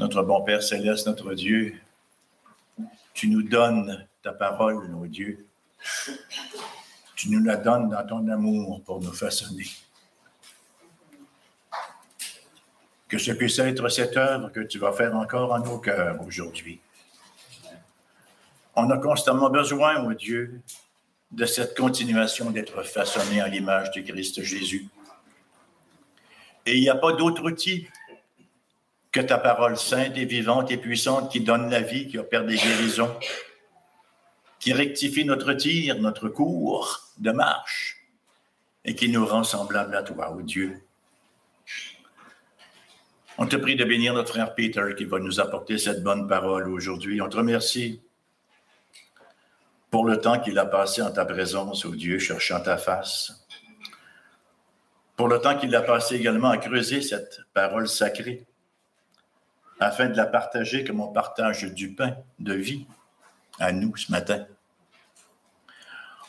Notre bon Père céleste, notre Dieu, tu nous donnes ta parole, mon Dieu. Tu nous la donnes dans ton amour pour nous façonner. Que ce puisse être cette œuvre que tu vas faire encore en nos cœurs aujourd'hui. On a constamment besoin, mon Dieu, de cette continuation d'être façonné à l'image de Christ Jésus. Et il n'y a pas d'autre outil que ta parole sainte et vivante et puissante qui donne la vie, qui opère des guérisons, qui rectifie notre tir, notre cours de marche et qui nous rend semblables à toi, ô Dieu. On te prie de bénir notre frère Peter qui va nous apporter cette bonne parole aujourd'hui. On te remercie pour le temps qu'il a passé en ta présence, ô Dieu, cherchant ta face. Pour le temps qu'il a passé également à creuser cette parole sacrée afin de la partager comme on partage du pain de vie à nous ce matin.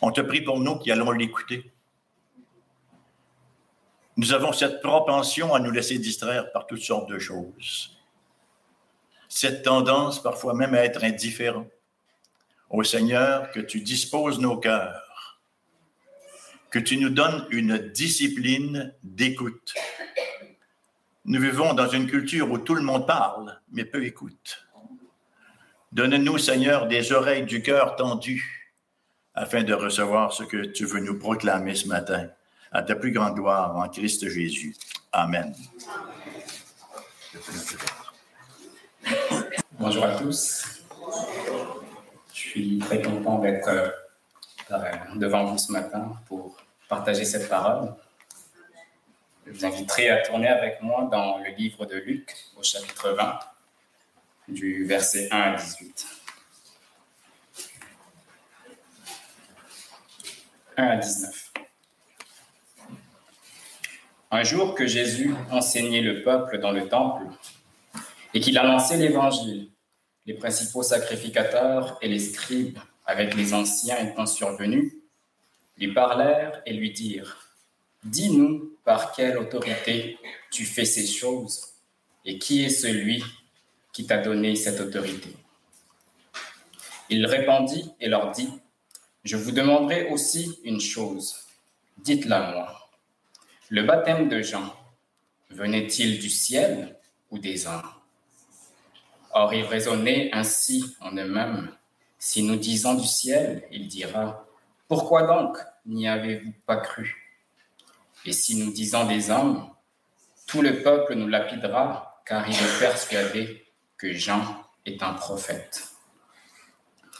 On te prie pour nous qui allons l'écouter. Nous avons cette propension à nous laisser distraire par toutes sortes de choses. Cette tendance parfois même à être indifférent. Au Seigneur, que tu disposes nos cœurs, que tu nous donnes une discipline d'écoute, nous vivons dans une culture où tout le monde parle, mais peu écoute. Donne-nous, Seigneur, des oreilles du cœur tendues afin de recevoir ce que tu veux nous proclamer ce matin. À ta plus grande gloire en Christ Jésus. Amen. Bonjour à tous. Je suis très content d'être euh, devant vous ce matin pour partager cette parole. Vous inviterai à tourner avec moi dans le livre de Luc, au chapitre 20, du verset 1 à 18. 1 à 19. Un jour que Jésus enseignait le peuple dans le temple et qu'il a lancé l'évangile, les principaux sacrificateurs et les scribes, avec les anciens étant survenus, lui parlèrent et lui dirent Dis-nous par quelle autorité tu fais ces choses et qui est celui qui t'a donné cette autorité. Il répondit et leur dit, je vous demanderai aussi une chose, dites-la moi. Le baptême de Jean venait-il du ciel ou des hommes? Or, ils raisonnaient ainsi en eux-mêmes. Si nous disons du ciel, il dira, pourquoi donc n'y avez-vous pas cru? Et si nous disons des hommes, tout le peuple nous lapidera, car il est persuadé que Jean est un prophète.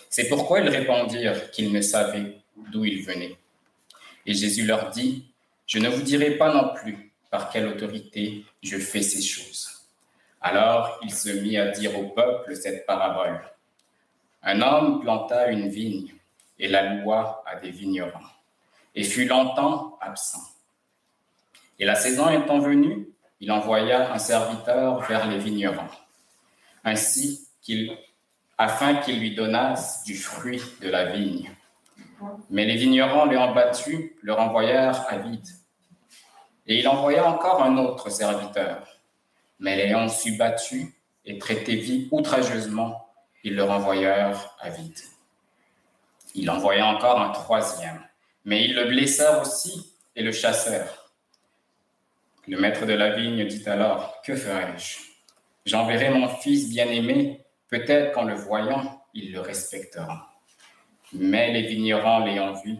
C'est pourquoi ils répondirent qu'ils ne savaient d'où il venait. Et Jésus leur dit, je ne vous dirai pas non plus par quelle autorité je fais ces choses. Alors il se mit à dire au peuple cette parabole. Un homme planta une vigne et la loua à des vignerons, et fut longtemps absent. Et la saison étant venue, il envoya un serviteur vers les vignerons, afin qu'il lui donnasse du fruit de la vigne. Mais les vignerons l'ayant battu, le renvoyèrent à vide. Et il envoya encore un autre serviteur, mais l'ayant su battu et traité vie outrageusement, ils le renvoyèrent à vide. Il envoya encore un troisième, mais ils le blessèrent aussi et le chassèrent. Le maître de la vigne dit alors, Que ferai-je J'enverrai mon fils bien-aimé, peut-être qu'en le voyant, il le respectera. Mais les vignerons l'ayant vu,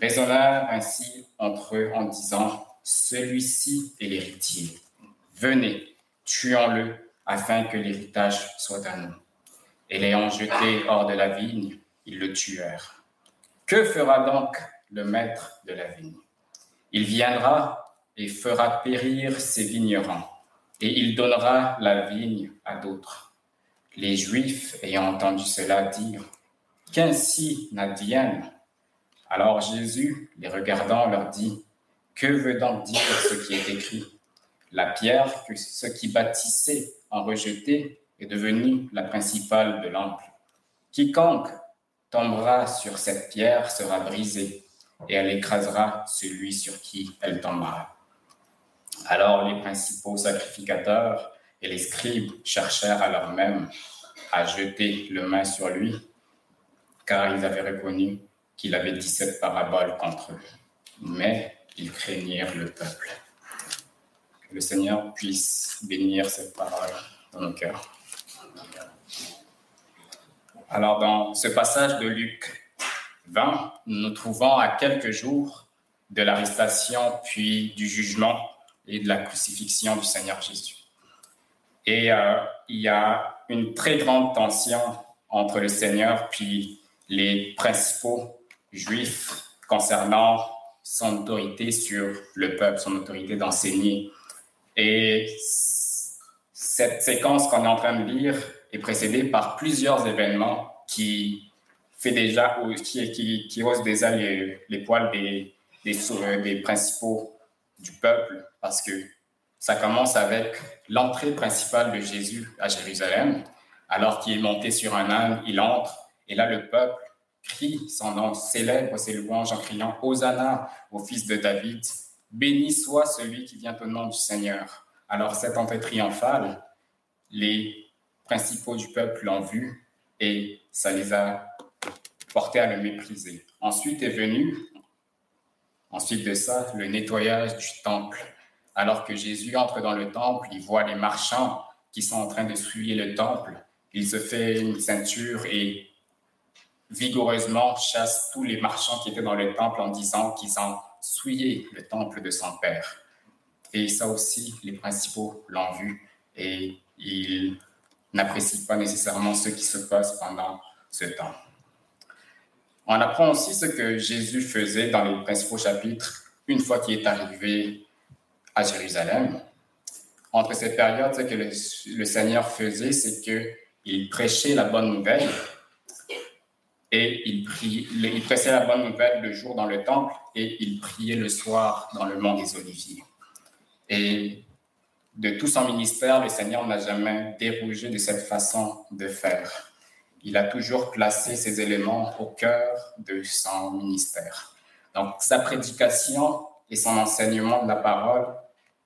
raisonnèrent ainsi entre eux en disant, Celui-ci est l'héritier. Venez, tuons-le, afin que l'héritage soit à nous. Et l'ayant jeté hors de la vigne, ils le tuèrent. Que fera donc le maître de la vigne? Il viendra et fera périr ses vignerons, et il donnera la vigne à d'autres. Les Juifs, ayant entendu cela, dirent, Qu'ainsi n'advienne. Alors Jésus, les regardant, leur dit, Que veut donc dire ce qui est écrit? La pierre que ceux qui bâtissaient en rejeté est devenue la principale de l'ample. Quiconque tombera sur cette pierre sera brisé, et elle écrasera celui sur qui elle tombera. Alors les principaux sacrificateurs et les scribes cherchèrent alors même à jeter le main sur lui, car ils avaient reconnu qu'il avait 17 paraboles contre eux. Mais ils craignirent le peuple. Que le Seigneur puisse bénir cette parole dans nos cœurs. Alors, dans ce passage de Luc 20, nous nous trouvons à quelques jours de l'arrestation, puis du jugement et de la crucifixion du Seigneur Jésus. Et euh, il y a une très grande tension entre le Seigneur puis les principaux juifs concernant son autorité sur le peuple, son autorité d'enseigner. Et cette séquence qu'on est en train de lire est précédée par plusieurs événements qui fait déjà, qui, qui, qui haussent déjà les, les poils des, des, des principaux du peuple, parce que ça commence avec l'entrée principale de Jésus à Jérusalem. Alors qu'il est monté sur un âne, il entre, et là le peuple crie son nom, célèbre ses louanges en criant Hosanna au fils de David, béni soit celui qui vient au nom du Seigneur. Alors cette entrée triomphale, les principaux du peuple l'ont vu et ça les a portés à le mépriser. Ensuite est venu, ensuite de ça, le nettoyage du temple. Alors que Jésus entre dans le temple, il voit les marchands qui sont en train de souiller le temple. Il se fait une ceinture et vigoureusement chasse tous les marchands qui étaient dans le temple en disant qu'ils ont souillé le temple de son père. Et ça aussi, les principaux l'ont vu et ils n'apprécient pas nécessairement ce qui se passe pendant ce temps. On apprend aussi ce que Jésus faisait dans les principaux chapitres une fois qu'il est arrivé à Jérusalem. Entre ces périodes, ce que le, Seigneur faisait, c'est qu'il prêchait la bonne nouvelle et il, il prêchait la bonne nouvelle le jour dans le temple et il priait le soir dans le mont des Oliviers. Et de tout son ministère, le Seigneur n'a jamais dérogé de cette façon de faire il a toujours placé ces éléments au cœur de son ministère. Donc, sa prédication et son enseignement de la parole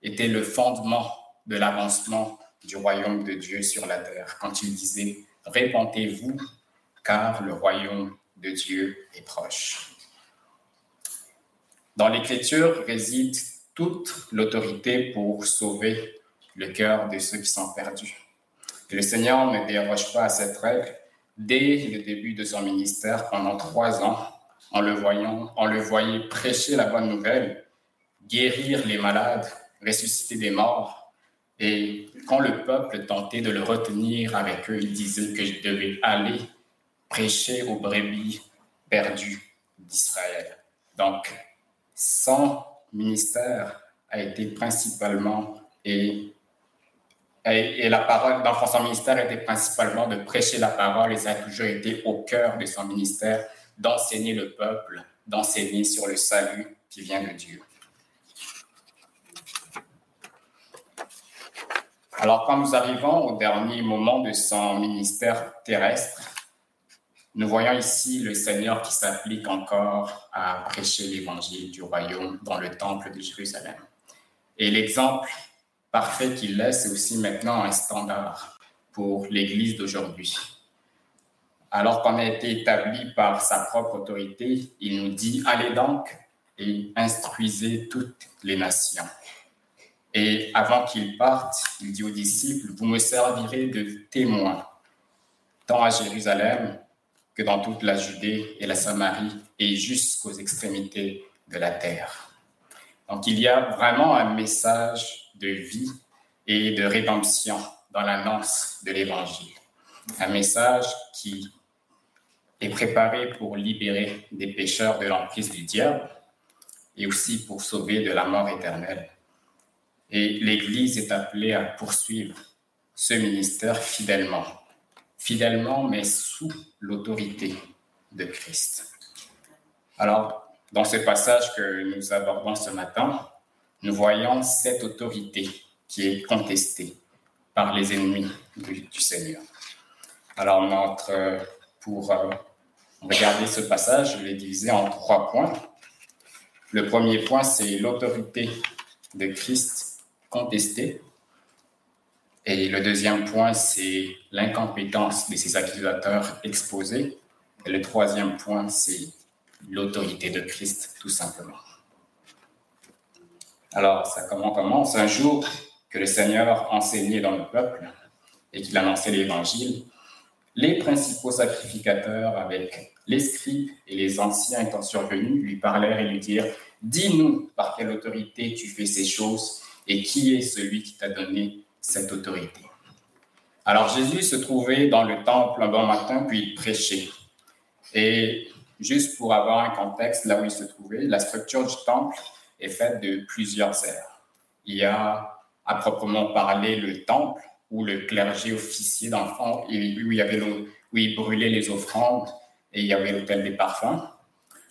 étaient le fondement de l'avancement du royaume de Dieu sur la terre. Quand il disait, répentez-vous, car le royaume de Dieu est proche. Dans l'Écriture réside toute l'autorité pour sauver le cœur de ceux qui sont perdus. le Seigneur ne déroge pas à cette règle Dès le début de son ministère, pendant trois ans, en le voyant, on le voyait prêcher la bonne nouvelle, guérir les malades, ressusciter des morts. Et quand le peuple tentait de le retenir avec eux, il disait que je devais aller prêcher aux brebis perdues d'Israël. Donc, son ministère a été principalement et et, la parole dans son ministère était principalement de prêcher la parole et ça a toujours été au cœur de son ministère d'enseigner le peuple, d'enseigner sur le salut qui vient de Dieu. Alors quand nous arrivons au dernier moment de son ministère terrestre, nous voyons ici le Seigneur qui s'applique encore à prêcher l'évangile du royaume dans le temple de Jérusalem. Et l'exemple parfait qu'il laisse, c'est aussi maintenant un standard pour l'Église d'aujourd'hui. Alors qu'on a été établi par sa propre autorité, il nous dit, allez donc et instruisez toutes les nations. Et avant qu'il parte, il dit aux disciples, vous me servirez de témoins, tant à Jérusalem que dans toute la Judée et la Samarie et jusqu'aux extrémités de la terre. Donc il y a vraiment un message de vie et de rédemption dans l'annonce de l'Évangile. Un message qui est préparé pour libérer des pécheurs de l'emprise du diable et aussi pour sauver de la mort éternelle. Et l'Église est appelée à poursuivre ce ministère fidèlement. Fidèlement, mais sous l'autorité de Christ. Alors, dans ce passage que nous abordons ce matin, nous voyons cette autorité qui est contestée par les ennemis du, Seigneur. Alors, notre, pour euh, regarder ce passage, je l'ai divisé en trois points. Le premier point, c'est l'autorité de Christ contestée. Et le deuxième point, c'est l'incompétence de ces accusateurs exposés. Et le troisième point, c'est l'autorité de Christ, tout simplement. Alors, ça commence un jour que le Seigneur enseignait dans le peuple et qu'il annonçait l'évangile. Les principaux sacrificateurs, avec les scribes et les anciens étant survenus, lui parlèrent et lui dirent Dis-nous par quelle autorité tu fais ces choses et qui est celui qui t'a donné cette autorité? Alors Jésus se trouvait dans le temple un bon matin, puis il prêchait. Et juste pour avoir un contexte, là où il se trouvait, la structure du temple est faite de plusieurs aires. Il y a à proprement parler le temple, où le clergé officier il y avait où il brûlait les offrandes et il y avait l'hôtel des parfums.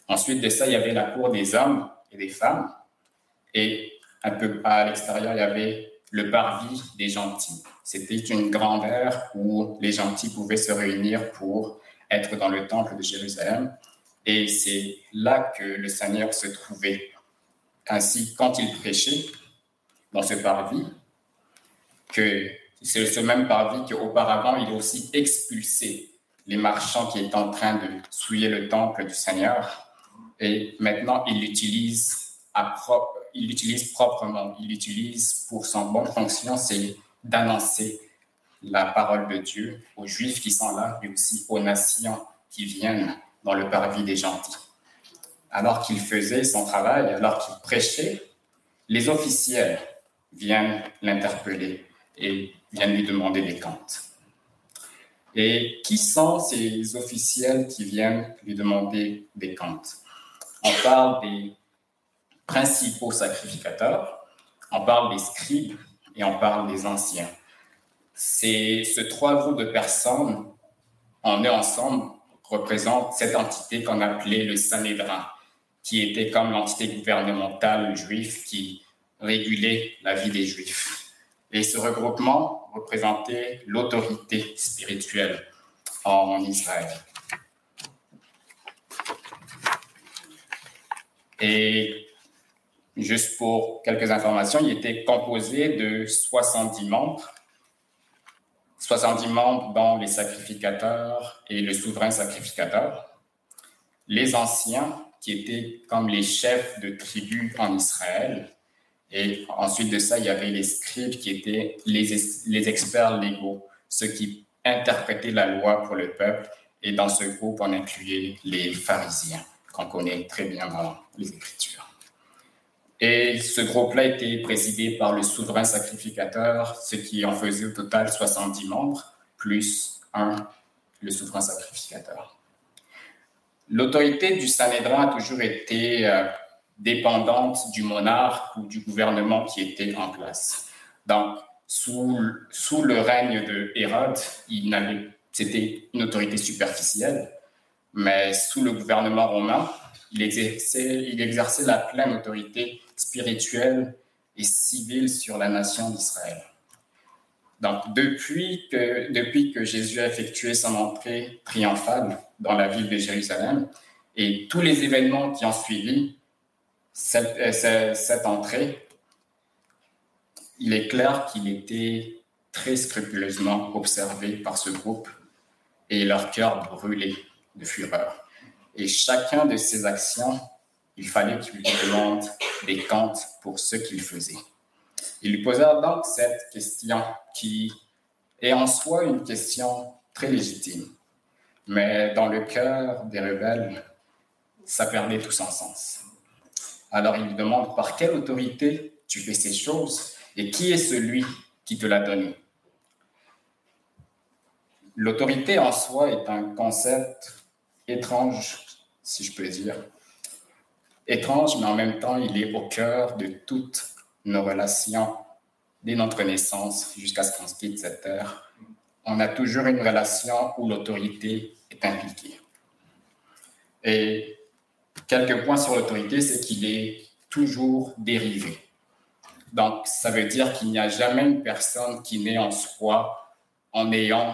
Ensuite de ça, il y avait la cour des hommes et des femmes. Et un peu à l'extérieur, il y avait le parvis des gentils. C'était une grande aire où les gentils pouvaient se réunir pour être dans le temple de Jérusalem. Et c'est là que le Seigneur se trouvait. Ainsi, quand il prêchait dans ce parvis, que c'est ce même parvis qu'auparavant, il a aussi expulsé les marchands qui étaient en train de souiller le temple du Seigneur. Et maintenant, il l'utilise propre, il l'utilise proprement. Il l'utilise pour son bon fonction, c'est d'annoncer la parole de Dieu aux Juifs qui sont là, mais aussi aux nations qui viennent dans le parvis des gentils. Alors qu'il faisait son travail, alors qu'il prêchait, les officiels viennent l'interpeller et viennent lui demander des comptes. Et qui sont ces officiels qui viennent lui demander des comptes? On parle des principaux sacrificateurs, on parle des scribes et on parle des anciens. C'est ce trois groupes de personnes, on est ensemble, représentent cette entité qu'on appelait le Sanhédrin, qui était comme l'entité gouvernementale juive qui régulait la vie des Juifs. Et ce regroupement représentait l'autorité spirituelle en Israël. Et juste pour quelques informations, il était composé de 70 membres, 70 membres dont les sacrificateurs et le souverain sacrificateur, les anciens qui étaient comme les chefs de tribus en Israël, et ensuite de ça, il y avait les scribes qui étaient les, les experts légaux, ceux qui interprétaient la loi pour le peuple. Et dans ce groupe, on incluait les pharisiens, qu'on connaît très bien dans les Écritures. Et ce groupe-là était présidé par le souverain sacrificateur, ce qui en faisait au total 70 membres, plus un, le souverain sacrificateur. L'autorité du Sanhédrin a toujours été euh, dépendante du monarque ou du gouvernement qui était en place. Donc, sous, le règne de Hérode, c'était une autorité superficielle, mais sous le gouvernement romain, il exerçait la pleine autorité spirituelle et civile sur la nation d'Israël. Donc, depuis que, Jésus a effectué son entrée triomphale dans la ville de Jérusalem et tous les événements qui ont suivi, euh, cette, entrée, il est clair qu'il était très scrupuleusement observé par ce groupe et leur cœur brûlait de fureur. Et chacun de ces actions, il fallait qu'il demande des comptes pour ce qu'il faisait. Il lui posa donc cette question qui est en soi une question très légitime, mais dans le cœur des rebelles, ça perdait tout son sens. Alors il lui demande par quelle autorité tu fais ces choses et qui est celui qui te l'a donné? L'autorité en soi est un concept étrange, si je peux dire. Étrange, mais en même temps, il est au cœur de toutes nos relations dès notre naissance jusqu'à ce qu'on quitte cette terre. On a toujours une relation où l'autorité est impliquée. Et Quelques points sur l'autorité, c'est qu'il est toujours dérivé. Donc, ça veut dire qu'il n'y a jamais une personne qui naît en soi en ayant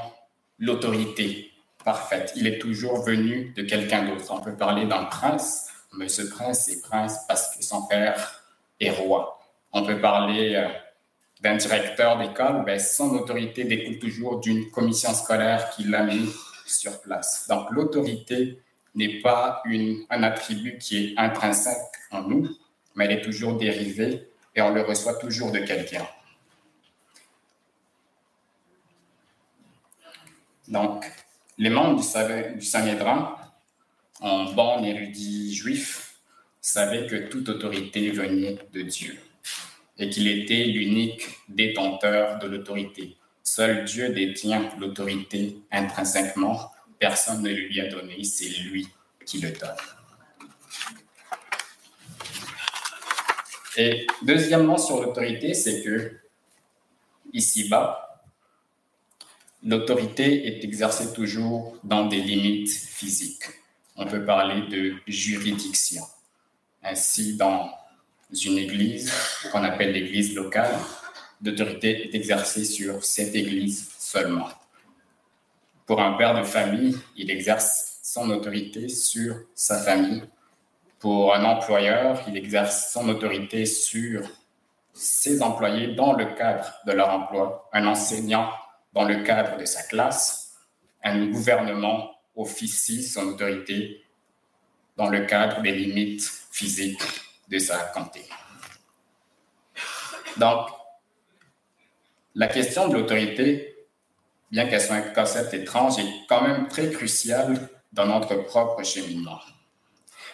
l'autorité parfaite. Il est toujours venu de quelqu'un d'autre. On peut parler d'un prince, ce prince est prince parce que son père est roi. On peut parler euh, d'un directeur d'école, ben, son autorité découle toujours d'une commission scolaire qui l'a mis sur place. Donc l'autorité n'est pas un attribut qui est intrinsèque en nous, mais elle est toujours dérivée et on le reçoit toujours de quelqu'un. Donc, les membres du Sanhédrin, en bon érudit juif, savaient que toute autorité venait de Dieu et qu'il était l'unique détenteur de l'autorité. Seul Dieu détient l'autorité intrinsèquement. Personne ne lui a donné, c'est lui qui le donne. Et deuxièmement, sur l'autorité, c'est que ici-bas, l'autorité est exercée toujours dans des limites physiques. On peut parler de juridiction. Ainsi, dans une église qu'on appelle l'église locale, l'autorité est exercée sur cette église seulement. Pour un père de famille, il exerce son autorité sur sa famille. Pour un employeur, il exerce son autorité sur ses employés dans le cadre de leur emploi. Un enseignant dans le cadre de sa classe. Un gouvernement officie son autorité dans le cadre des limites physiques de sa comté. Donc, la question de l'autorité, bien qu'elle soit un concept étrange, est quand même très cruciale dans notre propre cheminement.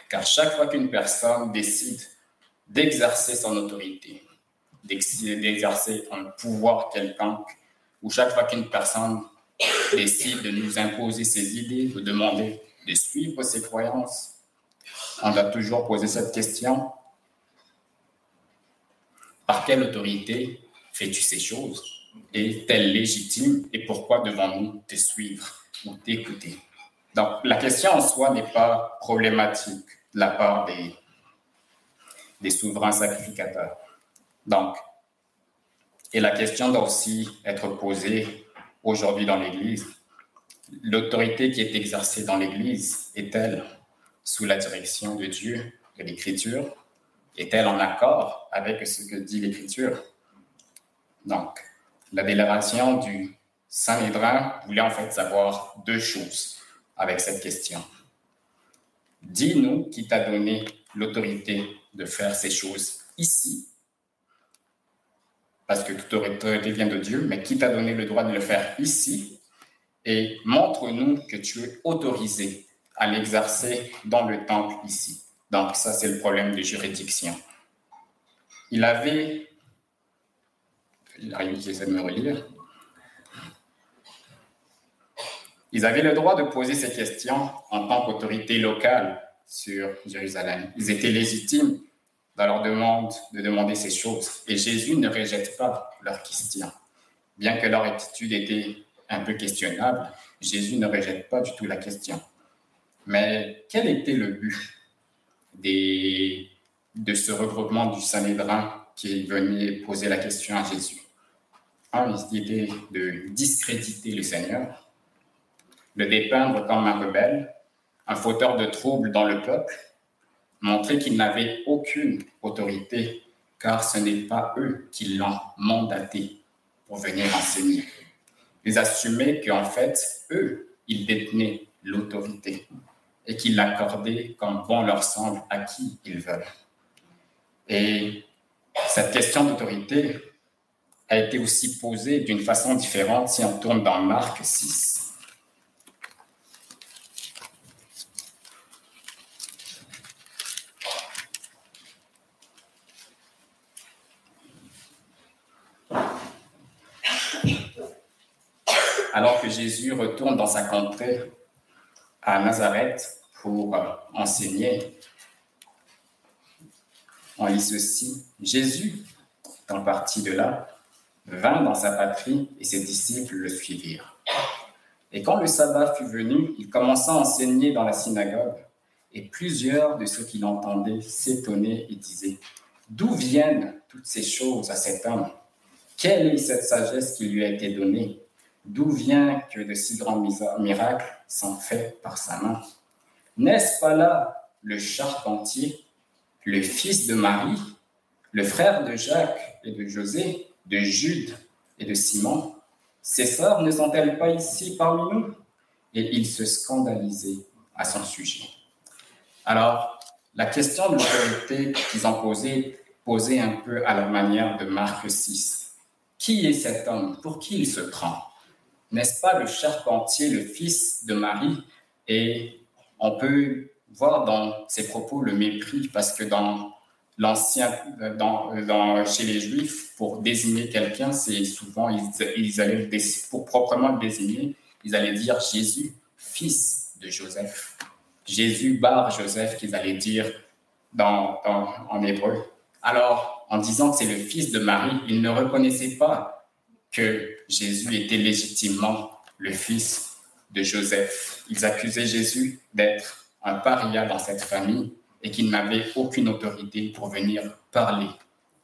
Car chaque fois qu'une personne décide d'exercer son autorité, d'exercer un pouvoir quelconque, ou chaque fois qu'une personne décide de nous imposer ses idées, de demander de suivre ses croyances, on doit toujours poser cette question. Par quelle autorité fais-tu ces choses? Est-elle légitime? Et pourquoi devons-nous te suivre ou t'écouter? Donc, la question en soi n'est pas problématique de la part des, des souverains sacrificateurs. Donc, et la question doit aussi être posée aujourd'hui dans l'Église. L'autorité qui est exercée dans l'Église est-elle sous la direction de Dieu, de l'Écriture, est-elle en accord avec ce que dit l'Écriture? Donc, la délégation du Saint-Hédrin voulait en fait savoir deux choses avec cette question. Dis-nous qui t'a donné l'autorité de faire ces choses ici, parce que toute autorité vient de Dieu, mais qui t'a donné le droit de le faire ici, et montre-nous que tu es autorisé à l'exercer dans le temple ici. Donc ça, c'est le problème de juridiction. Il avait... Me relire. Ils avaient le droit de poser ces questions en tant qu'autorité locale sur Jérusalem. Ils étaient légitimes dans leur demande de demander ces choses. Et Jésus ne rejette pas leurs questions. Bien que leur attitude était un peu questionnable, Jésus ne rejette pas du tout la question. Mais quel était le but de ce regroupement du Sanhédrin qui venait poser la question à Jésus Un, était de discréditer le Seigneur, le dépeindre comme un rebelle, un fauteur de troubles dans le peuple, montrer qu'il n'avait aucune autorité, car ce n'est pas eux qui l'ont mandaté pour venir enseigner. Ils assumaient qu'en fait, eux, ils détenaient l'autorité et qu'ils l'accordaient comme bon leur semble à qui ils veulent. Et cette question d'autorité a été aussi posée d'une façon différente si on tourne dans Marc 6. Alors que Jésus retourne dans sa contrée, à Nazareth pour euh, enseigner. On lit ceci. Jésus, dans parti de là, vint dans sa patrie et ses disciples le suivirent. Et quand le sabbat fut venu, il commença à enseigner dans la synagogue. Et plusieurs de ceux qui l'entendaient s'étonnaient et disaient, D'où viennent toutes ces choses à cet homme? Quelle est cette sagesse qui lui a été donnée? D'où vient que de si grands miracles sont faits par sa main? N'est-ce pas là le charpentier, le fils de Marie, le frère de Jacques et de José, de Jude et de Simon, Ces sœurs ne sont-elles pas ici parmi nous? Et ils se scandalisaient à son sujet. Alors, la question de l'autorité qu'ils ont posée, posée un peu à la manière de Marc 6. Qui est cet homme? Pour qui il se prend? N'est-ce pas le charpentier, le fils de Marie? Et on peut voir dans ses propos le mépris parce que dans l'ancien, dans, chez les Juifs, pour désigner quelqu'un, c'est souvent, ils, ils, allaient, pour proprement le désigner, ils allaient dire Jésus, fils de Joseph. Jésus bar Joseph, qu'ils allaient dire dans, en hébreu. Alors, en disant que c'est le fils de Marie, ils ne reconnaissaient pas que Jésus était légitimement le fils de Joseph. Ils accusaient Jésus d'être un paria dans cette famille et qu'il n'avait aucune autorité pour venir parler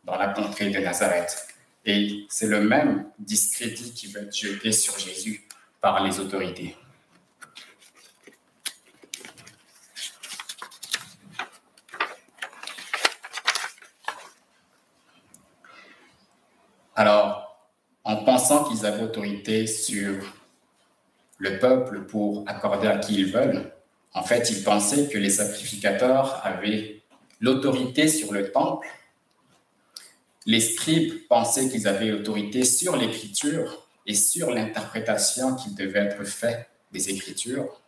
dans la contrée de Nazareth. Et c'est le même discrédit qui veut être jeté sur Jésus par les autorités. Alors, pensant qu'ils avaient autorité sur le peuple pour accorder à qui ils veulent, en fait, ils pensaient que les sacrificateurs avaient l'autorité sur le temple. Les scribes pensaient qu'ils avaient l'autorité sur l'écriture et sur l'interprétation qui devait être faite des écritures.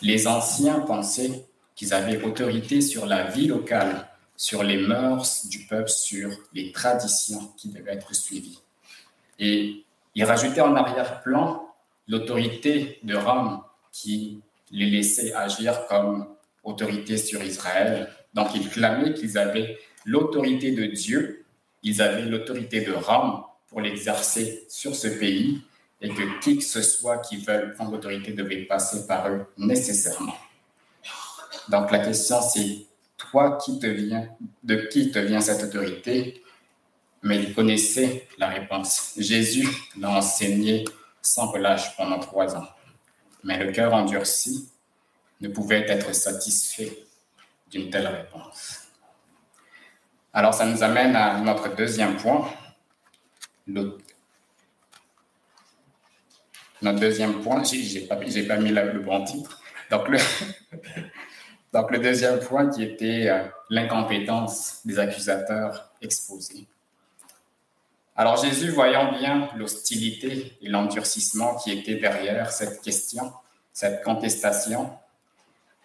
Les anciens pensaient qu'ils avaient autorité sur la vie locale sur les mœurs du peuple, sur les traditions qui devaient être suivies. Et il rajoutait en arrière-plan l'autorité de Rome qui les laissait agir comme autorité sur Israël. Donc il clamait qu'ils avaient l'autorité de Dieu, ils avaient l'autorité de Rome pour l'exercer sur ce pays et que qui que ce soit qui veuille prendre l'autorité devait passer par eux nécessairement. Donc la question c'est toi, qui te vient, de qui te vient cette autorité? Mais il connaissait la réponse. Jésus l'a enseigné sans relâche pendant trois ans. Mais le cœur endurci ne pouvait être satisfait d'une telle réponse. Alors, ça nous amène à notre deuxième point. Notre deuxième point, j'ai pas, pas mis le bon titre. Donc, le, Donc, le deuxième point qui était euh, l'incompétence des accusateurs exposés. Alors, Jésus, voyant bien l'hostilité et l'endurcissement qui étaient derrière cette question, cette contestation,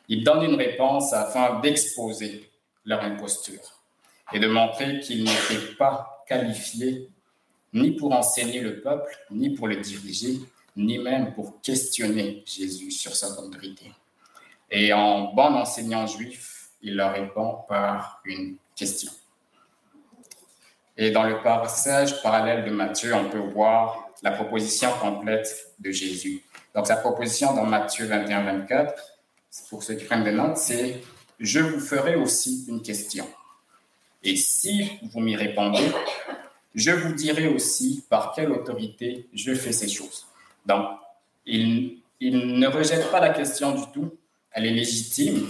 il donne une réponse afin d'exposer leur imposture et de montrer qu'ils n'étaient pas qualifiés ni pour enseigner le peuple, ni pour le diriger, ni même pour questionner Jésus sur sa autorité. Et en bon enseignant juif, il leur répond par une question. Et dans le passage parallèle de Matthieu, on peut voir la proposition complète de Jésus. Donc, sa proposition dans Matthieu 21, 24, pour ceux qui prennent des notes, c'est Je vous ferai aussi une question. Et si vous m'y répondez, je vous dirai aussi par quelle autorité je fais ces choses. Donc, il, il ne rejette pas la question du tout, elle est légitime,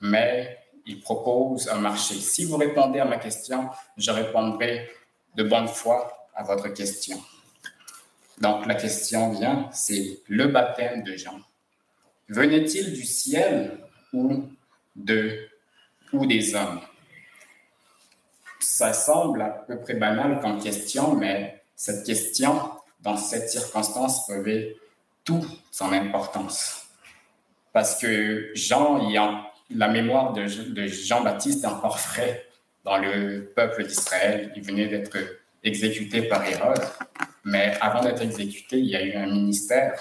mais il propose un marché. Si vous répondez à ma question, je répondrai de bonne foi à votre question. Donc la question vient, c'est le baptême de Jean. Venait-il du ciel ou, de, ou des hommes? Ça semble à peu près banal comme question, mais cette question, dans cette circonstance, revêt toute son importance parce que Jean, la mémoire de, Jean-Baptiste est encore frais dans le peuple d'Israël. Il venait d'être exécuté par Hérode, mais avant d'être exécuté, il y a eu un ministère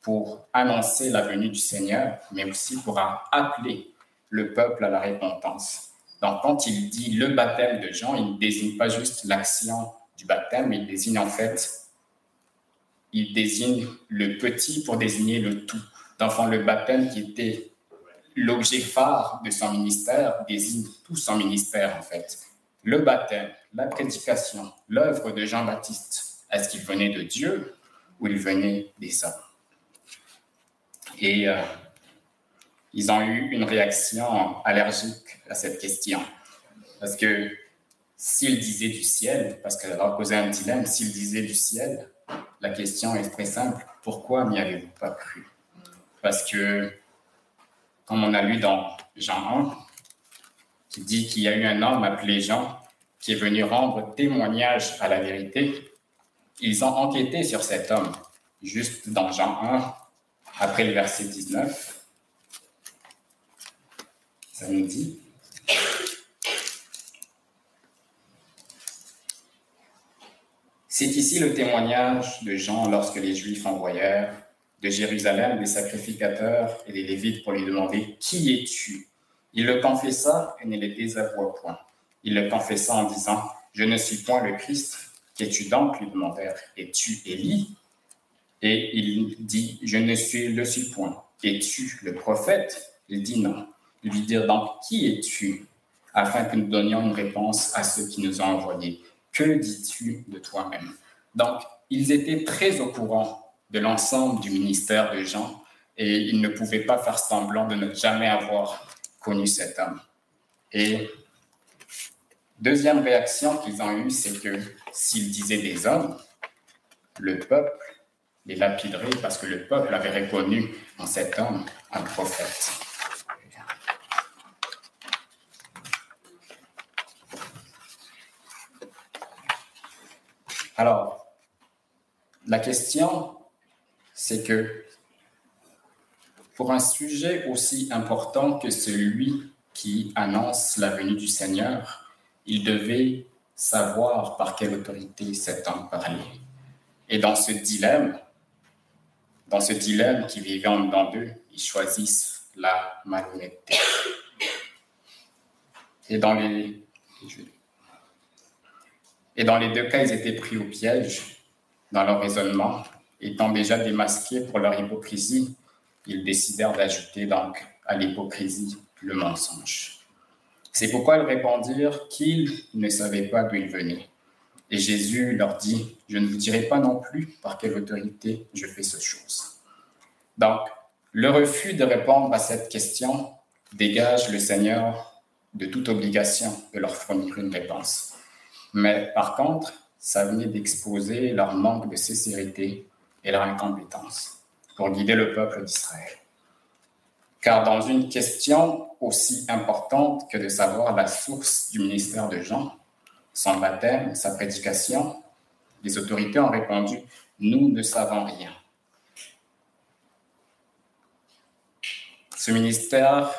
pour annoncer la venue du Seigneur, mais aussi pour appeler le peuple à la repentance. Donc, quand il dit le baptême de Jean, il ne désigne pas juste l'action du baptême, il désigne en fait, il désigne le petit pour désigner le tout d'enfant le baptême qui était l'objet phare de son ministère désigne tout son ministère en fait. Le baptême, la prédication, l'œuvre de Jean-Baptiste, est-ce qu'il venait de Dieu ou il venait des hommes? Et euh, ils ont eu une réaction allergique à cette question. Parce que s'il disait du ciel, parce qu'elle a posé un dilemme, s'il disait du ciel, la question est très simple, pourquoi n'y avez-vous pas cru? Parce que, comme on a lu dans Jean 1, qui dit qu'il y a eu un homme appelé Jean qui est venu rendre témoignage à la vérité, ils ont enquêté sur cet homme, juste dans Jean 1, après le verset 19. Ça nous dit C'est ici le témoignage de Jean lorsque les Juifs envoyèrent de Jérusalem des sacrificateurs et des Lévites pour lui demander Qui es-tu? Il le confessa et ne les désavoua point. Il le confessa en disant Je ne suis point le Christ. Qu'es-tu donc? lui demandèrent Es-tu Élie? Et il dit Je ne suis le suis point. Es-tu le prophète? Il dit non. Ils lui dirent donc Qui es-tu? Afin que nous donnions une réponse à ceux qui nous ont envoyés. Que dis-tu de toi-même? Donc, ils étaient très au courant de l'ensemble du ministère de Jean et ils ne pouvaient pas faire semblant de ne jamais avoir connu cet homme. Et deuxième réaction qu'ils ont eue, c'est que s'ils disaient des hommes, le peuple les lapiderait parce que le peuple avait reconnu en cet homme un prophète. Alors, la question, c'est que pour un sujet aussi important que celui qui annonce la venue du Seigneur, il devait savoir par quelle autorité cet homme parlait. Et dans ce dilemme, dans ce dilemme qui vivait en dedans d'eux, ils choisissent la malhonnêteté. Et dans les, et dans les deux cas, ils étaient pris au piège dans leur raisonnement. Étant déjà démasqués pour leur hypocrisie, ils décidèrent d'ajouter donc à l'hypocrisie le mensonge. C'est pourquoi ils répondirent qu'ils ne savaient pas d'où ils venaient. Et Jésus leur dit, je ne vous dirai pas non plus par quelle autorité je fais cette chose. Donc, le refus de répondre à cette question dégage le Seigneur de toute obligation de leur fournir une réponse. Mais par contre, ça venait d'exposer leur manque de sincérité et leur incompétence pour guider le peuple d'Israël. Car dans une question aussi importante que de savoir la source du ministère de Jean, son baptême, sa prédication, les autorités ont répondu, nous ne savons rien. Ce ministère,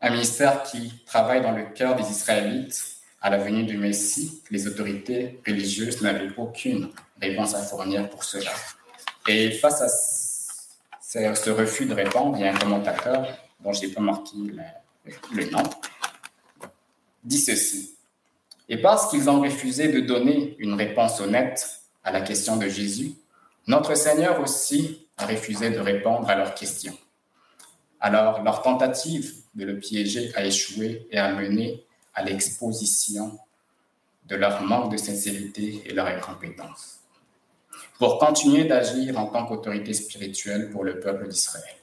un ministère qui travaille dans le cœur des Israélites, à la venue du Messie, les autorités religieuses n'avaient aucune réponse à fournir pour cela. Et face à ce refus de répondre, il y a un commentateur dont je n'ai pas marqué le, nom, dit ceci. Et parce qu'ils ont refusé de donner une réponse honnête à la question de Jésus, notre Seigneur aussi a refusé de répondre à leurs questions. Alors, leur tentative de le piéger a échoué et a mené à l'exposition de leur manque de sincérité et leur incompétence, pour continuer d'agir en tant qu'autorité spirituelle pour le peuple d'Israël.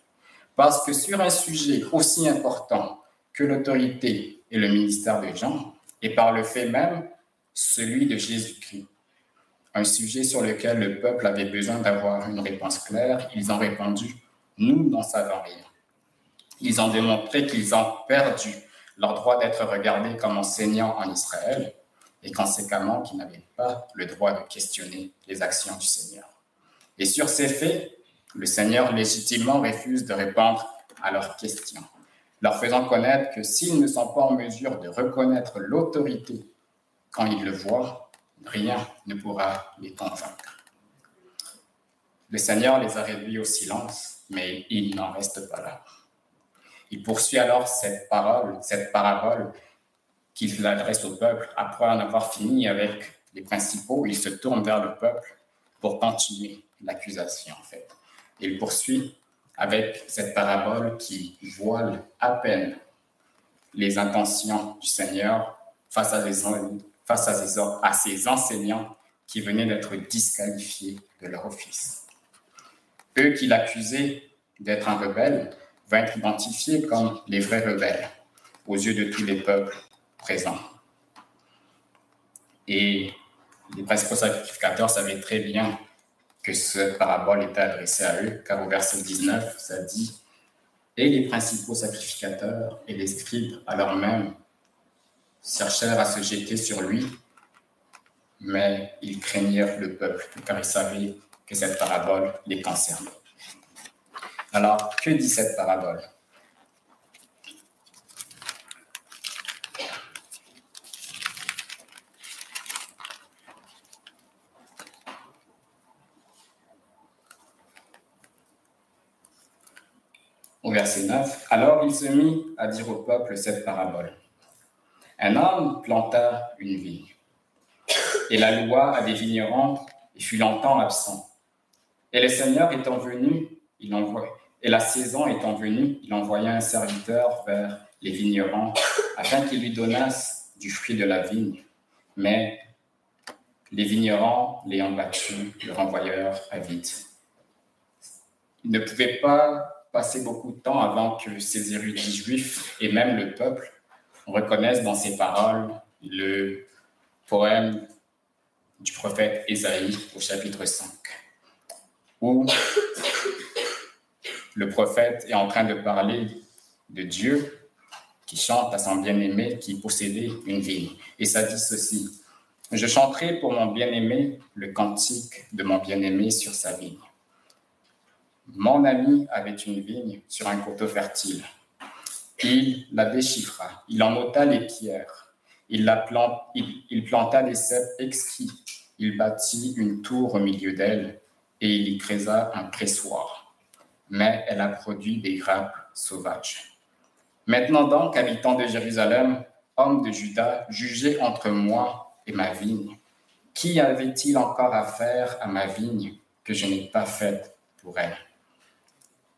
Parce que sur un sujet aussi important que l'autorité et le ministère de Jean, et par le fait même celui de Jésus-Christ, un sujet sur lequel le peuple avait besoin d'avoir une réponse claire, ils ont répondu, nous n'en savons rien. Ils ont démontré qu'ils ont perdu leur droit d'être regardés comme enseignants en Israël et conséquemment qu'ils n'avaient pas le droit de questionner les actions du Seigneur. Et sur ces faits, le Seigneur légitimement refuse de répondre à leurs questions, leur faisant connaître que s'ils ne sont pas en mesure de reconnaître l'autorité quand ils le voient, rien ne pourra les convaincre. Le Seigneur les a réduits au silence, mais il n'en reste pas là. Il poursuit alors cette parole, cette parabole qu'il adresse au peuple. Après en avoir fini avec les principaux, il se tourne vers le peuple pour continuer l'accusation, en fait. Il poursuit avec cette parabole qui voile à peine les intentions du Seigneur face à, face à, à ses enseignants qui venaient d'être disqualifiés de leur office. Eux qui l'accusaient d'être un rebelle, va être identifié comme les vrais rebelles aux yeux de tous les peuples présents. Et les principaux sacrificateurs savaient très bien que cette parabole était adressée à eux, car au verset 19, ça dit Et les principaux sacrificateurs et les scribes, alors même, cherchèrent à se jeter sur lui, mais ils craignirent le peuple, car ils savaient que cette parabole les concerne. Alors, que dit cette parabole Au verset 9, alors il se mit à dire au peuple cette parabole. Un homme planta une vigne, et la loi à des vignerons et fut longtemps absent. Et le Seigneur étant venu, il envoie, et la saison étant venue, il envoya un serviteur vers les vignerons afin qu'ils lui donnassent du fruit de la vigne. Mais les vignerons, l'ayant battu, le renvoyèrent à vide. Il ne pouvait pas passer beaucoup de temps avant que ces érudits juifs et même le peuple reconnaissent dans ses paroles le poème du prophète Ésaïe au chapitre 5, où le prophète est en train de parler de Dieu qui chante à son bien-aimé qui possédait une vigne. Et ça dit ceci, Je chanterai pour mon bien-aimé le cantique de mon bien-aimé sur sa vigne. Mon ami avait une vigne sur un coteau fertile. Il la déchiffra, il en ôta les pierres, il, la il, planta des cèpes exquis, il bâtit une tour au milieu d'elle et il y créa un pressoir mais elle a produit des grappes sauvages. Maintenant donc, habitants de Jérusalem, hommes de Juda, jugez entre moi et ma vigne. Qui avait-il encore à faire à ma vigne que je n'ai pas faite pour elle?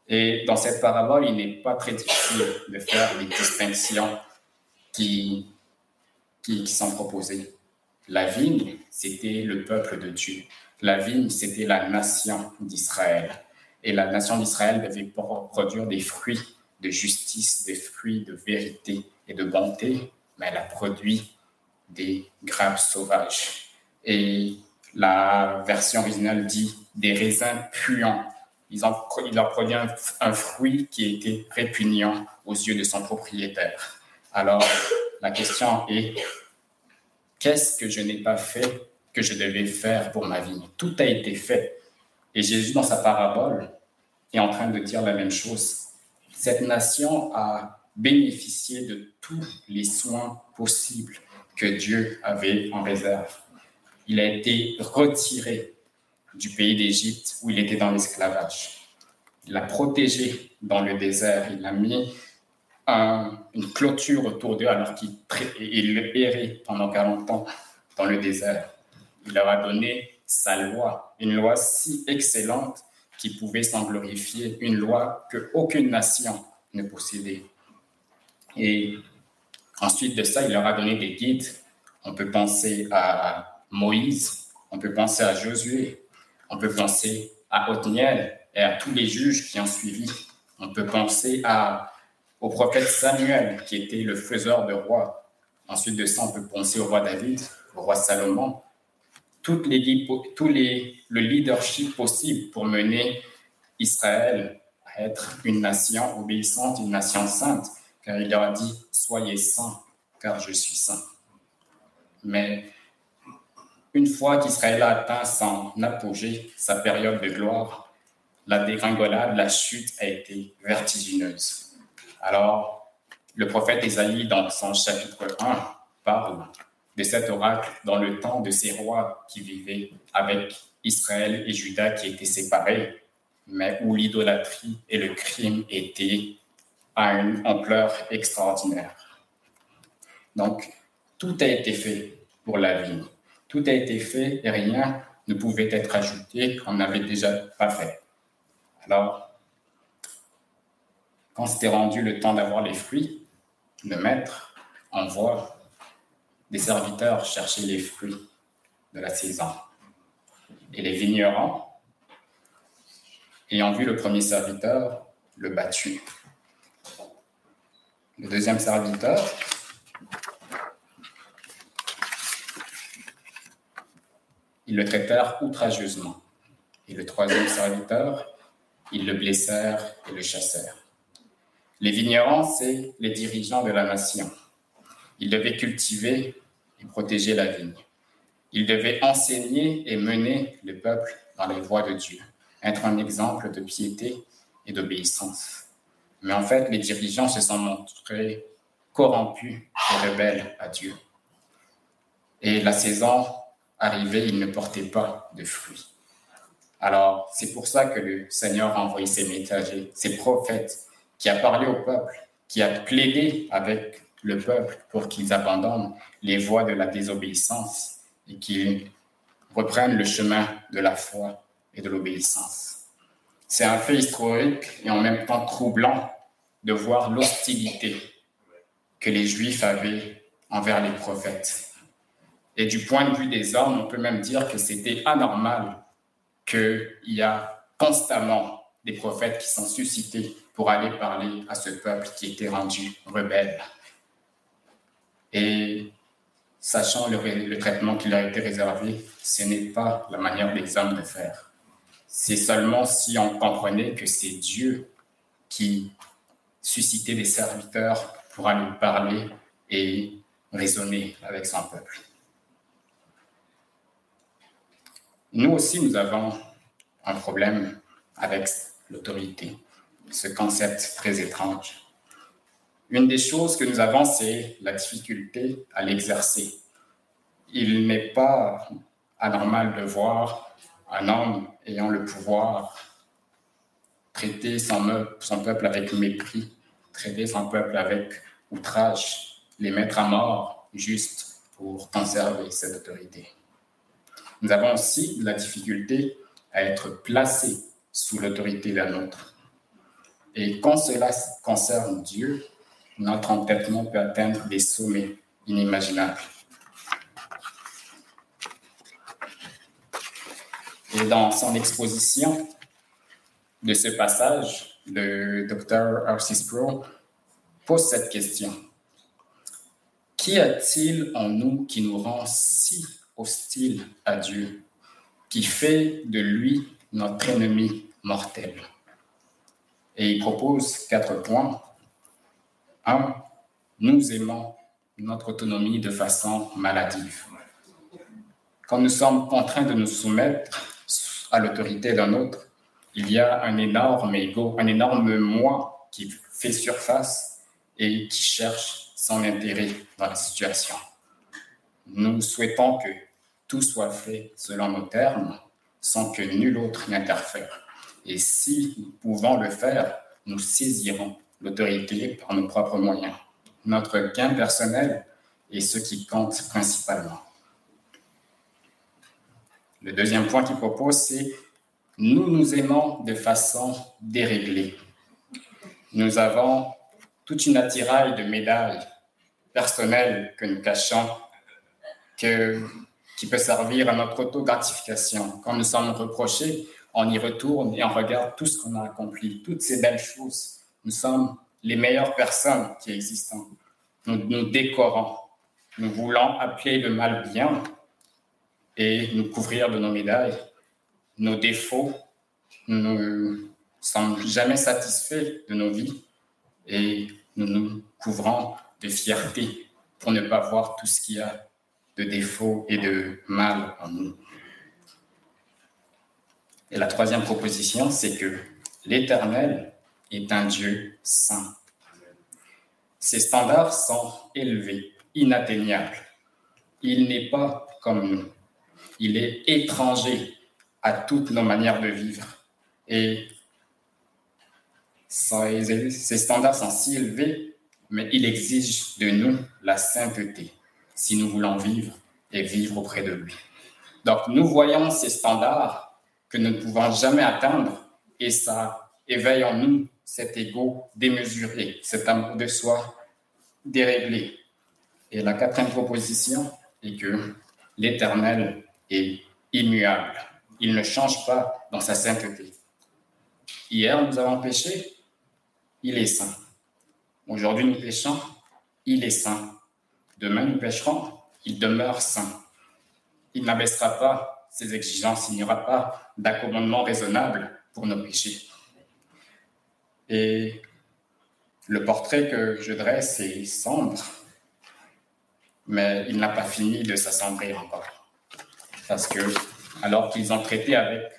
Et dans cette parabole, il n'est pas très difficile de faire les distinctions qui, qui, qui sont proposées. La vigne, c'était le peuple de Dieu. La vigne, c'était la nation d'Israël. Et la nation d'Israël devait produire des fruits de justice, des fruits de vérité et de bonté, mais elle a produit des grappes sauvages. Et la version originale dit des raisins puants. Ils ont, il a produit un, fruit qui était répugnant aux yeux de son propriétaire. Alors, la question est, qu'est-ce que je n'ai pas fait que je devais faire pour ma vie? Tout a été fait. Et Jésus, dans sa parabole, est en train de dire la même chose. Cette nation a bénéficié de tous les soins possibles que Dieu avait en réserve. Il a été retiré du pays d'Égypte où il était dans l'esclavage. Il l'a protégé dans le désert. Il a mis une clôture autour d'eux alors qu'il errait pendant 40 ans dans le désert. Il leur a donné sa loi, une loi si excellente qui pouvait s'en glorifier, une loi que aucune nation ne possédait. Et ensuite de ça, il leur a donné des guides. On peut penser à Moïse, on peut penser à Josué, on peut penser à Othniel et à tous les juges qui ont suivi. On peut penser à, au prophète Samuel, qui était le faiseur de rois. Ensuite de ça, on peut penser au roi David, au roi Salomon, les, le leadership possible pour mener Israël à être une nation obéissante, une nation sainte, car il leur a dit Soyez saints, car je suis saint. Mais une fois qu'Israël a atteint son apogée, sa période de gloire, la dégringolade, la chute a été vertigineuse. Alors, le prophète Isaïe, dans son chapitre 1, parle de cet oracle dans le temps de ces rois qui vivaient avec Israël et Juda qui étaient séparés, mais où l'idolâtrie et le crime étaient à une ampleur extraordinaire. Donc, tout a été fait pour la vie. Tout a été fait et rien ne pouvait être ajouté qu'on n'avait déjà pas fait. Alors, quand c'était rendu le temps d'avoir les fruits, le maître envoie des serviteurs cherchaient les fruits de la saison. Et les vignerons, ayant vu le premier serviteur, le battu. Le deuxième serviteur ils le traitèrent outrageusement. Et le troisième serviteur, ils le blessèrent et le chassèrent. Les vignerons, c'est les dirigeants de la nation. Ils devaient cultiver et protéger la vigne. Ils devaient enseigner et mener le peuple dans les voies de Dieu, être un exemple de piété et d'obéissance. Mais en fait, les dirigeants se sont montrés corrompus et rebelles à Dieu. Et la saison arrivée, ils ne portaient pas de fruits. Alors, c'est pour ça que le Seigneur a envoyé ses messagers, ses prophètes, qui a parlé au peuple, qui a plaidé avec le peuple pour qu'ils abandonnent les voies de la désobéissance et qu'ils reprennent le chemin de la foi et de l'obéissance. C'est un fait historique et en même temps troublant de voir l'hostilité que les Juifs avaient envers les prophètes. Et du point de vue des hommes, on peut même dire que c'était anormal qu'il y a constamment des prophètes qui sont suscités pour aller parler à ce peuple qui était rendu rebelle. Et sachant le, traitement qui leur a été réservé, ce n'est pas la manière des hommes de faire. C'est seulement si on comprenait que c'est Dieu qui suscitait des serviteurs pour aller parler et raisonner avec son peuple. Nous aussi, nous avons un problème avec l'autorité, ce concept très étrange. Une des choses que nous avons, c'est la difficulté à l'exercer. Il n'est pas anormal de voir un homme ayant le pouvoir traiter son, son peuple avec mépris, traiter son peuple avec outrage, les mettre à mort juste pour conserver cette autorité. Nous avons aussi la difficulté à être placés sous l'autorité d'un autre. Et quand cela concerne Dieu, notre entêtement peut atteindre des sommets inimaginables. Et dans son exposition de ce passage, le docteur Arcis Pro pose cette question. Qu'y a-t-il en nous qui nous rend si hostile à Dieu, qui fait de lui notre ennemi mortel? Et il propose quatre points. Nous aimons notre autonomie de façon maladive. Quand nous sommes contraints de nous soumettre à l'autorité d'un autre, il y a un énorme ego, un énorme moi qui fait surface et qui cherche son intérêt dans la situation. Nous souhaitons que tout soit fait selon nos termes, sans que nul autre n'interfère. Et si nous pouvons le faire, nous saisirons l'autorité par nos propres moyens. Notre gain personnel est ce qui compte principalement. Le deuxième point qu'il propose, c'est nous nous aimons de façon déréglée. Nous avons toute une attirail de médailles personnelles que nous cachons, que, qui peut servir à notre auto-gratification. Quand nous sommes reprochés, on y retourne et on regarde tout ce qu'on a accompli, toutes ces belles choses. Nous sommes les meilleures personnes qui existent. Nous nous décorons. Nous voulons appeler le mal bien et nous couvrir de nos médailles. Nos défauts, nous ne sommes jamais satisfaits de nos vies et nous nous couvrons de fierté pour ne pas voir tout ce qu'il y a de défauts et de mal en nous. Et la troisième proposition, c'est que l'Éternel est un Dieu saint. Ses standards sont élevés, inatteignables. Il n'est pas comme nous il est étranger à toutes nos manières de vivre. Et ses standards sont si élevés, mais il exige de nous la sainteté si nous voulons vivre et vivre auprès de lui. Donc nous voyons ces standards que nous ne pouvons jamais atteindre et ça éveille en nous cet ego démesuré, cet amour de soi déréglé. Et la quatrième proposition est que l'Éternel est immuable. Il ne change pas dans sa sainteté. Hier, nous avons péché, il est saint. Aujourd'hui, nous péchons, il est saint. Demain, nous pécherons, il demeure saint. Il n'abaissera pas ces exigences, il n'y aura pas d'accommodement raisonnable pour nos péchés. Et le portrait que je dresse est sombre, mais il n'a pas fini de s'assombrir encore. Parce que, alors qu'ils ont traité avec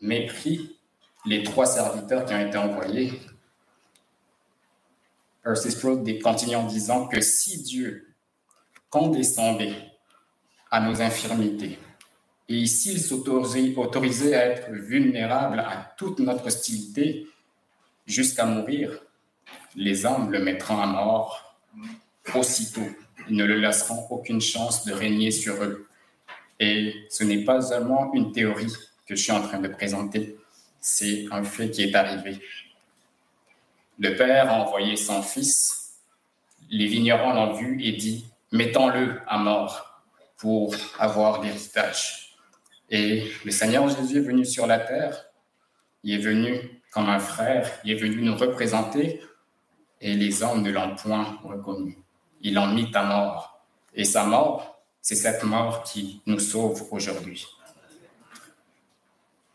mépris les trois serviteurs qui ont été envoyés, Percy Sproul continue en disant que si Dieu condescendait à nos infirmités, et s'il s'autorisait à être vulnérable à toute notre hostilité jusqu'à mourir, les hommes le mettront à mort aussitôt. Ils ne le laisseront aucune chance de régner sur eux. Et ce n'est pas seulement une théorie que je suis en train de présenter, c'est un fait qui est arrivé. Le père a envoyé son fils, les vignerons l'ont vu et dit, mettons-le à mort pour avoir l'héritage. Et le Seigneur Jésus est venu sur la terre, il est venu comme un frère, il est venu nous représenter, et les hommes ne l'ont point reconnu. Ils l'ont mis à mort. Et sa mort, c'est cette mort qui nous sauve aujourd'hui.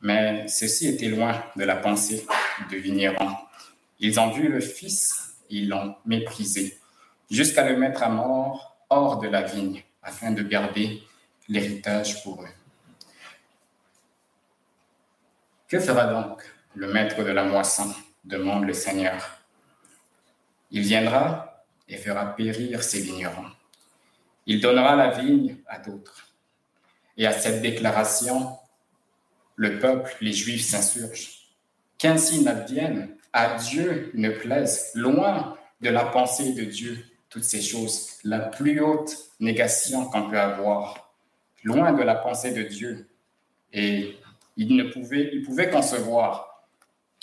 Mais ceci était loin de la pensée de Vigneron. Ils ont vu le Fils, ils l'ont méprisé, jusqu'à le mettre à mort hors de la vigne, afin de garder l'héritage pour eux. Que fera donc le maître de la moisson demande le Seigneur. Il viendra et fera périr ses vignerons. Il donnera la vigne à d'autres. Et à cette déclaration, le peuple, les Juifs s'insurgent. Qu'ainsi n'advienne, à Dieu ne plaise, loin de la pensée de Dieu, toutes ces choses, la plus haute négation qu'on peut avoir, loin de la pensée de Dieu. Et il ne pouvait, il pouvait concevoir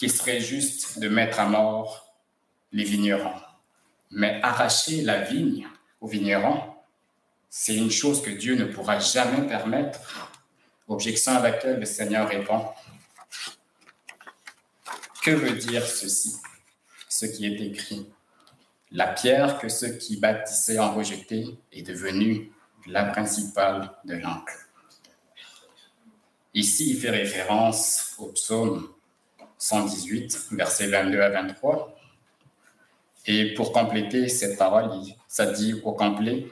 qu'il serait juste de mettre à mort les vignerons. Mais arracher la vigne aux vignerons, c'est une chose que Dieu ne pourra jamais permettre objection à laquelle le Seigneur répond. Que veut dire ceci, ce qui est écrit? La pierre que ceux qui bâtissaient ont rejetée est devenue la principale de l'angle. Ici, il fait référence au psaume 118, versets 22 à 23. Et pour compléter cette parole, ça dit au complet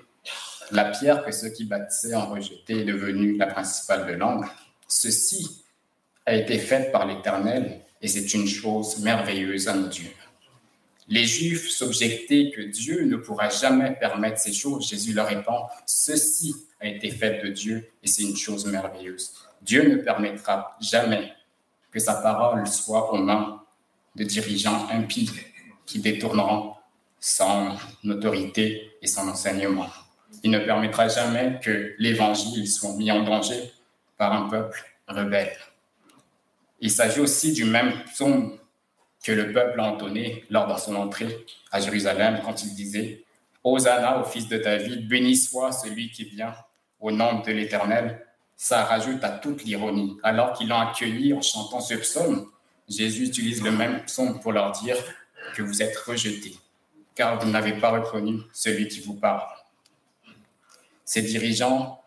la pierre que ceux qui bâtissaient ont rejetée est devenue la principale de l'angle. Ceci a été fait par l'Éternel et c'est une chose merveilleuse à nos dieux. Les Juifs s'objectaient que Dieu ne pourra jamais permettre ces choses. Jésus leur répond, ceci a été fait de Dieu et c'est une chose merveilleuse. Dieu ne permettra jamais que sa parole soit aux mains de dirigeants impies qui détourneront son autorité et son enseignement. Il ne permettra jamais que l'Évangile soit mis en danger par un peuple rebelle. Il s'agit aussi du même psaume que le peuple a entonné lors de son entrée à Jérusalem quand il disait Hosanna au fils de David, béni soit celui qui vient au nom de l'Éternel. Ça rajoute à toute l'ironie. Alors qu'ils l'ont accueilli en chantant ce psaume, Jésus utilise le même psaume pour leur dire que vous êtes rejetés, car vous n'avez pas reconnu celui qui vous parle. Ces dirigeants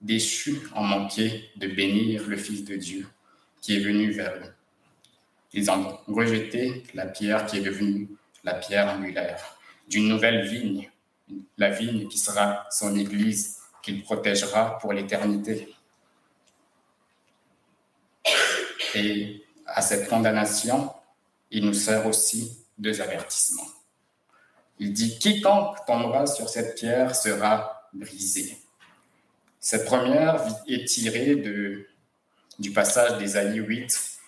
déchus ont manqué de bénir le Fils de Dieu qui est venu vers eux. Ils ont rejeté la pierre qui est devenue la pierre angulaire d'une nouvelle vigne, la vigne qui sera son Église qu'il protégera pour l'éternité. Et à cette condamnation, il nous sert aussi deux avertissements. Il dit, quiconque tombera sur cette pierre sera brisée. Cette première est tirée de, du passage d'Ésaïe 8,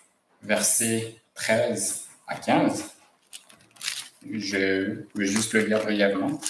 versets 13 à 15. Je vais juste le lire brièvement.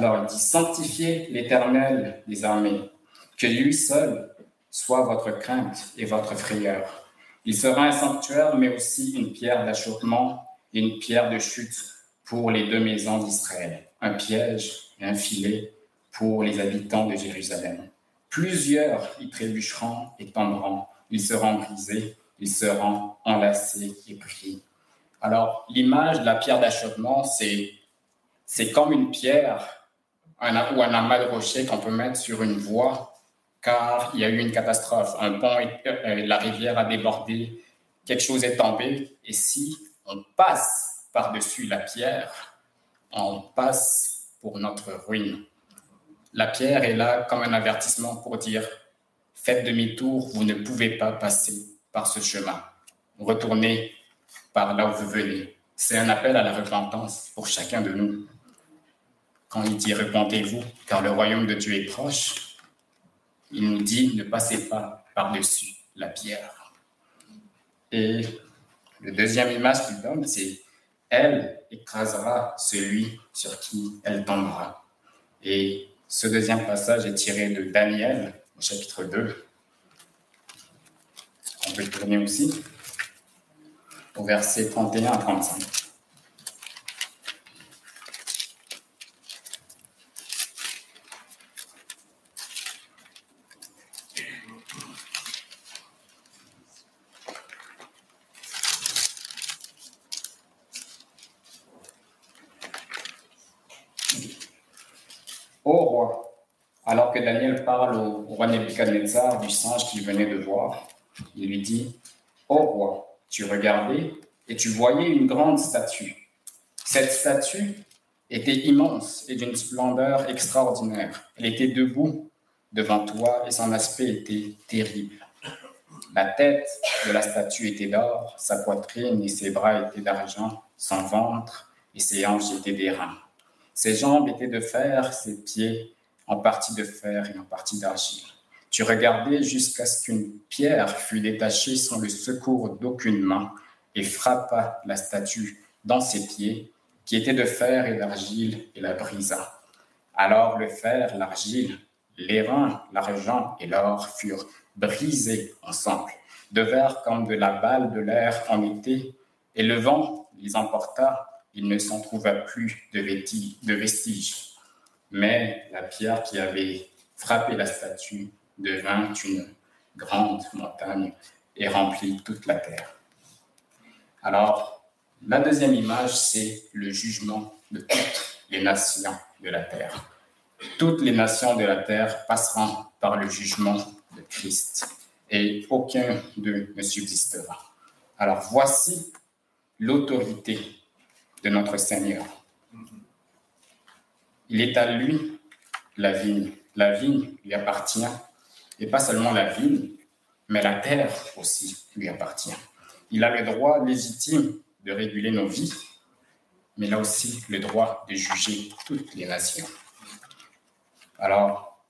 Alors, il dit Sanctifiez l'Éternel des armées, que lui seul soit votre crainte et votre frayeur. Il sera un sanctuaire, mais aussi une pierre d'achoppement et une pierre de chute pour les deux maisons d'Israël, un piège et un filet pour les habitants de Jérusalem. Plusieurs y trébucheront et tomberont, ils seront brisés il se rend enlacé et pris. Alors, l'image de la pierre d'achoppement, c'est comme une pierre un, ou un amas de rocher qu'on peut mettre sur une voie, car il y a eu une catastrophe. Un pont, euh, la rivière a débordé, quelque chose est tombé, et si on passe par-dessus la pierre, on passe pour notre ruine. La pierre est là comme un avertissement pour dire faites demi-tour, vous ne pouvez pas passer par ce chemin. Retournez par là où vous venez. C'est un appel à la repentance pour chacun de nous. Quand il dit repentez-vous, car le royaume de Dieu est proche, il nous dit ne passez pas par-dessus la pierre. Et le deuxième image qu'il donne, c'est elle écrasera celui sur qui elle tombera. Et ce deuxième passage est tiré de Daniel au chapitre 2. On peut tourner aussi au verset 31 à 35. Alors que Daniel parle au roi Nebuchadnezzar du singe qu'il venait de voir, il lui dit Ô roi, tu regardais et tu voyais une grande statue. Cette statue était immense et d'une splendeur extraordinaire. Elle était debout devant toi et son aspect était terrible. La tête de la statue était d'or, sa poitrine et ses bras étaient d'argent, son ventre et ses hanches étaient d'airain. Ses jambes étaient de fer, ses pieds en partie de fer et en partie d'argile. Tu regardais jusqu'à ce qu'une pierre fût détachée sans le secours d'aucune main et frappa la statue dans ses pieds, qui étaient de fer et d'argile, et la brisa. Alors le fer, l'argile, l'airain, l'argent et l'or furent brisés ensemble, de verre comme de la balle de l'air en été, et le vent les emporta, il ne s'en trouva plus de vestiges. Mais la pierre qui avait frappé la statue devint une grande montagne et remplit toute la terre. Alors, la deuxième image, c'est le jugement de toutes les nations de la terre. Toutes les nations de la terre passeront par le jugement de Christ et aucun d'eux ne subsistera. Alors voici l'autorité de notre Seigneur il est à lui la vigne. La vigne lui appartient. Et pas seulement la vigne, mais la terre aussi lui appartient. Il a le droit légitime de réguler nos vies, mais il a aussi le droit de juger toutes les nations. Alors,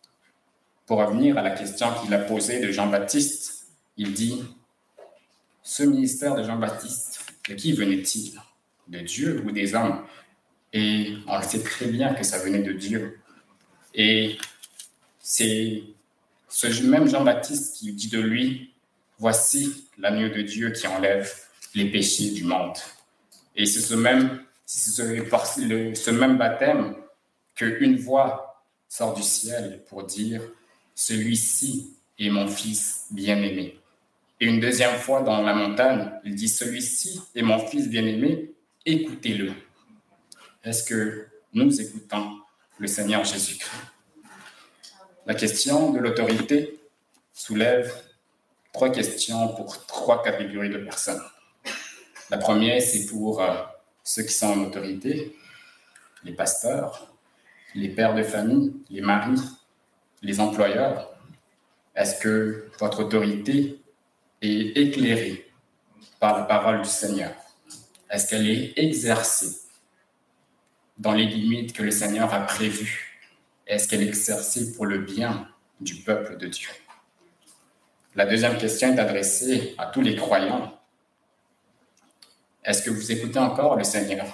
pour revenir à la question qu'il a posée de Jean-Baptiste, il dit, ce ministère de Jean-Baptiste, de qui venait-il? De Dieu ou des hommes? Et on sait très bien que ça venait de Dieu. Et c'est ce même Jean-Baptiste qui dit de lui, voici l'agneau de Dieu qui enlève les péchés du monde. Et c'est ce même, ce, ce même baptême qu'une voix sort du ciel pour dire, celui-ci est mon fils bien-aimé. Et une deuxième fois dans la montagne, il dit, celui-ci est mon fils bien-aimé, écoutez-le. Est-ce que nous écoutons le Seigneur Jésus-Christ? La question de l'autorité soulève trois questions pour trois catégories de personnes. La première, c'est pour euh, ceux qui sont en autorité, les pasteurs, les pères de famille, les maris, les employeurs. Est-ce que votre autorité est éclairée par la parole du Seigneur? Est-ce qu'elle est exercée dans les limites que le Seigneur a prévues? Est-ce qu'elle est exercée pour le bien du peuple de Dieu? La deuxième question est adressée à tous les croyants. Est-ce que vous écoutez encore le Seigneur?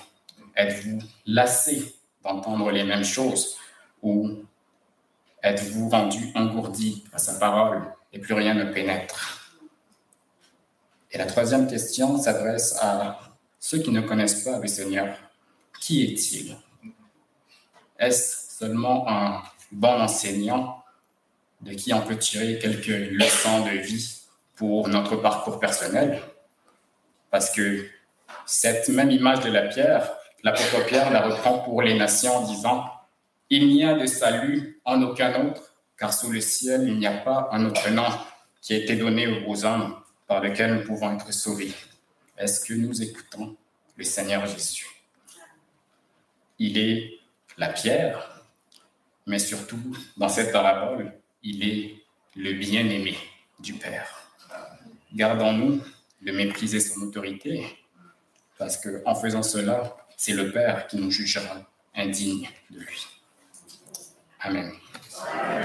Êtes-vous lassé d'entendre les mêmes choses? Ou êtes-vous rendu engourdi à sa parole et plus rien ne pénètre? Et la troisième question s'adresse à ceux qui ne connaissent pas le Seigneur. Qui est-il? Est-ce seulement un bon enseignant de qui on peut tirer quelques leçons de vie pour notre parcours personnel, parce que cette même image de la pierre, l'apôtre Pierre la reprend pour les nations en disant, Il n'y a de salut en aucun autre, car sous le ciel, il n'y a pas un autre nom qui a été donné aux hommes par lequel nous pouvons être sauvés. Est-ce que nous écoutons le Seigneur Jésus? Il est la pierre, mais surtout, dans cette parabole, il est le bien-aimé du Père. Gardons-nous de mépriser son autorité, parce qu'en faisant cela, c'est le Père qui nous jugera indignes de lui. Amen.